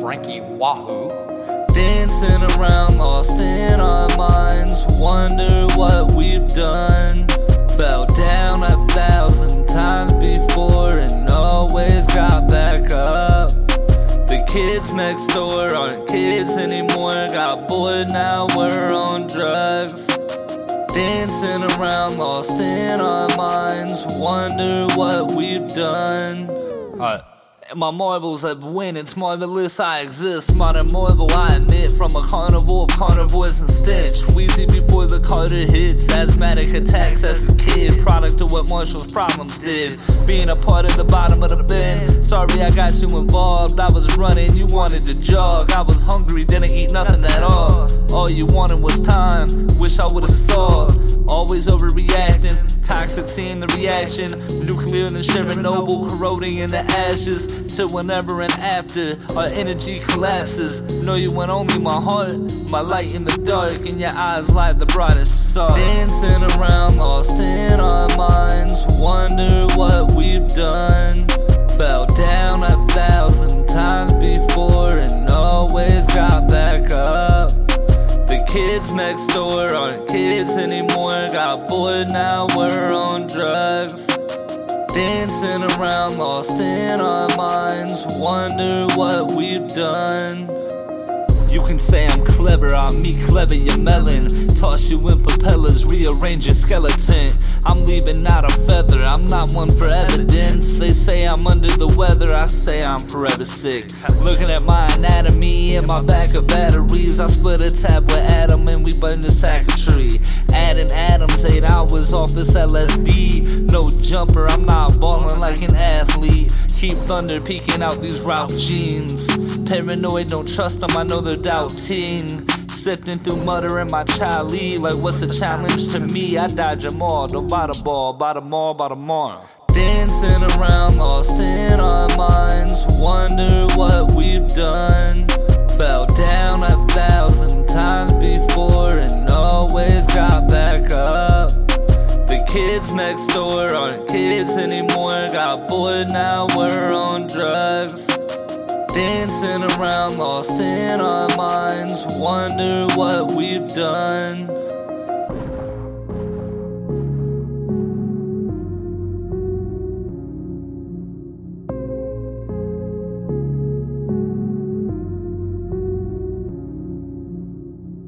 Franky Wahoo. Dancing around, lost in our minds, wonder what we've done. Fell down a thousand times before and always got back up. The kids next door aren't kids anymore, got bored, now we're on drugs. Dancing around, lost in our minds, wonder what we've done. Alright. My marbles have win, it's marvelous I exist. Modern marble, I admit, from a carnival of carnivores and stench. Wheezy before the Carter hits, asthmatic attacks as a kid. Product of what Marshall's problems did. Being a part of the bottom of the bin. Sorry I got you involved. I was running, you wanted to jog. I was hungry, didn't eat nothing at all. All you wanted was time. Wish I would've stalled. Always overreacting. Toxic seeing the reaction. Nuclear and Chernobyl corroding in the ashes. Till whenever and after our energy collapses. Know you want only my heart, my light in the dark, and your eyes light the brightest star. Dancing around, lost in our minds. Wonder what we've done. Kids next door aren't kids anymore. Got bored, now we're on drugs. Dancing around, lost in our minds. Wonder what we've done. You can say I'm clever, I'm me clever, you're melon. Toss you in propellers, rearrange your skeleton. I'm leaving out a feather, I'm not one for evidence. They I'm under the weather, I say I'm forever sick. Looking at my anatomy and my back of batteries, I split a tab with Adam and we burned a sack of tree. Adding Adams, eight hours off this LSD. No jumper, I'm not balling like an athlete. Keep thunder peeking out these route jeans. Paranoid, don't trust them, I know they're doubting. Sifting through mutter in my child. Like, what's a challenge to me? I dodge them all. Don't buy the ball, buy them all, buy them all. Dancing around, lost in our minds. Wonder what we've done. Fell down a thousand times before and always got back up. The kids next door aren't kids anymore. Got bored, now we're on drugs. Dancing around, lost in our minds. Wonder what we've done.